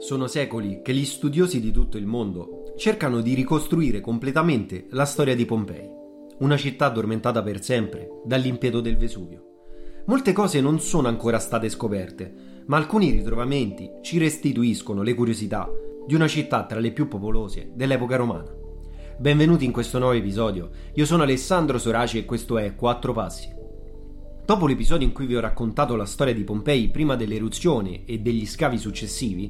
Sono secoli che gli studiosi di tutto il mondo cercano di ricostruire completamente la storia di Pompei, una città addormentata per sempre dall'impeto del Vesuvio. Molte cose non sono ancora state scoperte, ma alcuni ritrovamenti ci restituiscono le curiosità di una città tra le più popolose dell'epoca romana. Benvenuti in questo nuovo episodio, io sono Alessandro Soraci e questo è Quattro Passi. Dopo l'episodio in cui vi ho raccontato la storia di Pompei prima dell'eruzione e degli scavi successivi,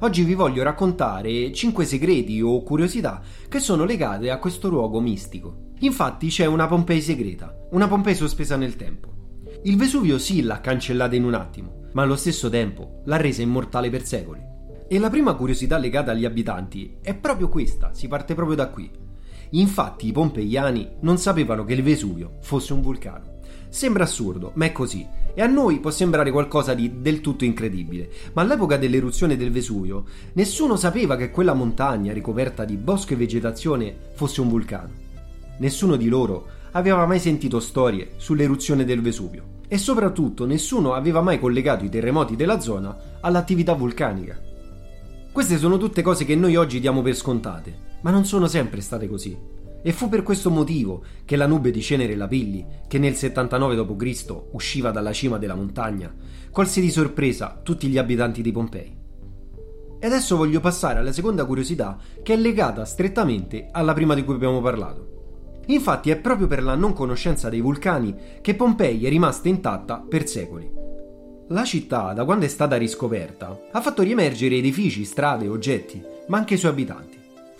oggi vi voglio raccontare 5 segreti o curiosità che sono legate a questo luogo mistico. Infatti c'è una Pompei segreta, una Pompei sospesa nel tempo. Il Vesuvio sì l'ha cancellata in un attimo, ma allo stesso tempo l'ha resa immortale per secoli. E la prima curiosità legata agli abitanti è proprio questa, si parte proprio da qui. Infatti i pompeiani non sapevano che il Vesuvio fosse un vulcano. Sembra assurdo, ma è così. E a noi può sembrare qualcosa di del tutto incredibile, ma all'epoca dell'eruzione del Vesuvio nessuno sapeva che quella montagna ricoperta di bosco e vegetazione fosse un vulcano. Nessuno di loro aveva mai sentito storie sull'eruzione del Vesuvio e soprattutto nessuno aveva mai collegato i terremoti della zona all'attività vulcanica. Queste sono tutte cose che noi oggi diamo per scontate, ma non sono sempre state così. E fu per questo motivo che la nube di cenere Lapilli, che nel 79 d.C. usciva dalla cima della montagna, colse di sorpresa tutti gli abitanti di Pompei. E adesso voglio passare alla seconda curiosità che è legata strettamente alla prima di cui abbiamo parlato. Infatti è proprio per la non conoscenza dei vulcani che Pompei è rimasta intatta per secoli. La città, da quando è stata riscoperta, ha fatto riemergere edifici, strade, oggetti, ma anche i suoi abitanti.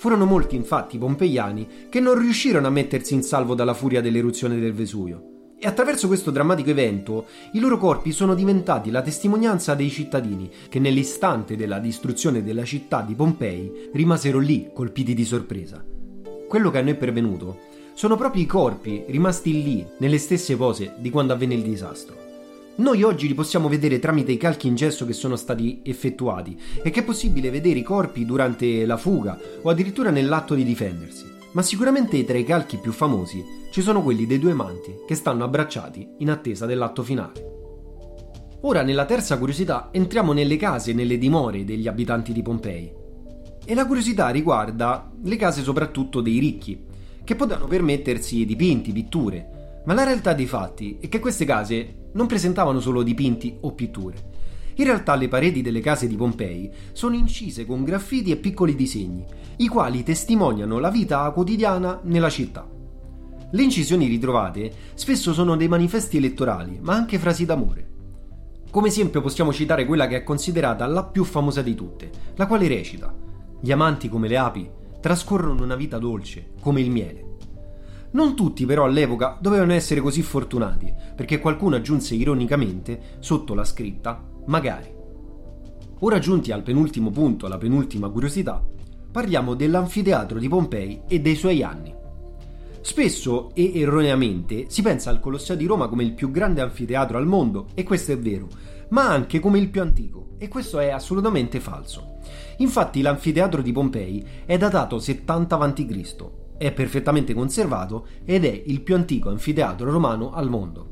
Furono molti infatti i pompeiani che non riuscirono a mettersi in salvo dalla furia dell'eruzione del Vesuvio. E attraverso questo drammatico evento i loro corpi sono diventati la testimonianza dei cittadini che nell'istante della distruzione della città di Pompei rimasero lì colpiti di sorpresa. Quello che a noi è pervenuto sono proprio i corpi rimasti lì nelle stesse pose di quando avvenne il disastro. Noi oggi li possiamo vedere tramite i calchi in gesso che sono stati effettuati e che è possibile vedere i corpi durante la fuga o addirittura nell'atto di difendersi. Ma sicuramente tra i calchi più famosi ci sono quelli dei due manti che stanno abbracciati in attesa dell'atto finale. Ora nella terza curiosità entriamo nelle case e nelle dimore degli abitanti di Pompei. E la curiosità riguarda le case soprattutto dei ricchi, che potevano permettersi dipinti, pitture, ma la realtà dei fatti è che queste case non presentavano solo dipinti o pitture. In realtà le pareti delle case di Pompei sono incise con graffiti e piccoli disegni, i quali testimoniano la vita quotidiana nella città. Le incisioni ritrovate spesso sono dei manifesti elettorali, ma anche frasi d'amore. Come esempio possiamo citare quella che è considerata la più famosa di tutte, la quale recita: Gli amanti come le api trascorrono una vita dolce, come il miele. Non tutti però all'epoca dovevano essere così fortunati, perché qualcuno aggiunse ironicamente sotto la scritta magari. Ora giunti al penultimo punto, alla penultima curiosità, parliamo dell'anfiteatro di Pompei e dei suoi anni. Spesso e erroneamente si pensa al Colosseo di Roma come il più grande anfiteatro al mondo, e questo è vero, ma anche come il più antico, e questo è assolutamente falso. Infatti l'anfiteatro di Pompei è datato 70 a.C è perfettamente conservato ed è il più antico anfiteatro romano al mondo.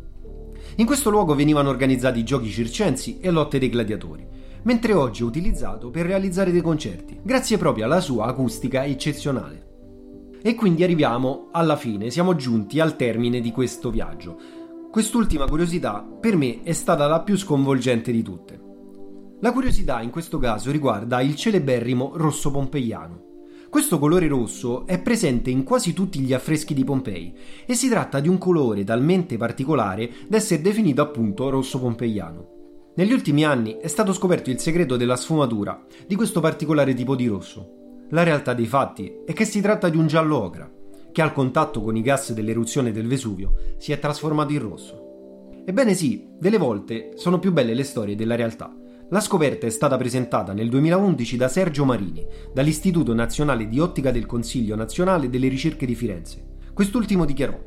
In questo luogo venivano organizzati giochi circensi e lotte dei gladiatori, mentre oggi è utilizzato per realizzare dei concerti, grazie proprio alla sua acustica eccezionale. E quindi arriviamo alla fine, siamo giunti al termine di questo viaggio. Quest'ultima curiosità per me è stata la più sconvolgente di tutte. La curiosità in questo caso riguarda il celeberrimo rosso pompeiano. Questo colore rosso è presente in quasi tutti gli affreschi di Pompei e si tratta di un colore talmente particolare da essere definito appunto rosso pompeiano. Negli ultimi anni è stato scoperto il segreto della sfumatura di questo particolare tipo di rosso. La realtà dei fatti è che si tratta di un giallo ocra, che al contatto con i gas dell'eruzione del Vesuvio si è trasformato in rosso. Ebbene sì, delle volte sono più belle le storie della realtà. La scoperta è stata presentata nel 2011 da Sergio Marini, dall'Istituto Nazionale di Ottica del Consiglio Nazionale delle Ricerche di Firenze. Quest'ultimo dichiarò: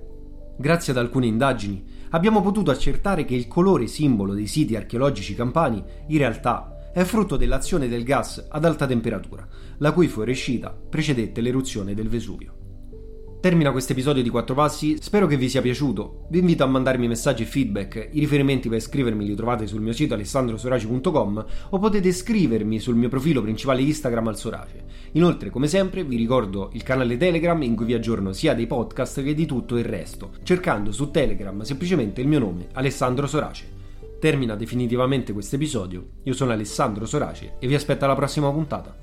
Grazie ad alcune indagini abbiamo potuto accertare che il colore simbolo dei siti archeologici campani in realtà è frutto dell'azione del gas ad alta temperatura, la cui fuoriuscita precedette l'eruzione del Vesuvio. Termina questo episodio di Quattro Passi, spero che vi sia piaciuto. Vi invito a mandarmi messaggi e feedback. I riferimenti per scrivermi li trovate sul mio sito alessandrosoraci.com o potete scrivermi sul mio profilo principale Instagram al Sorace. Inoltre, come sempre, vi ricordo il canale Telegram in cui vi aggiorno sia dei podcast che di tutto il resto, cercando su Telegram semplicemente il mio nome, Alessandro Sorace. Termina definitivamente questo episodio. Io sono Alessandro Sorace e vi aspetto alla prossima puntata.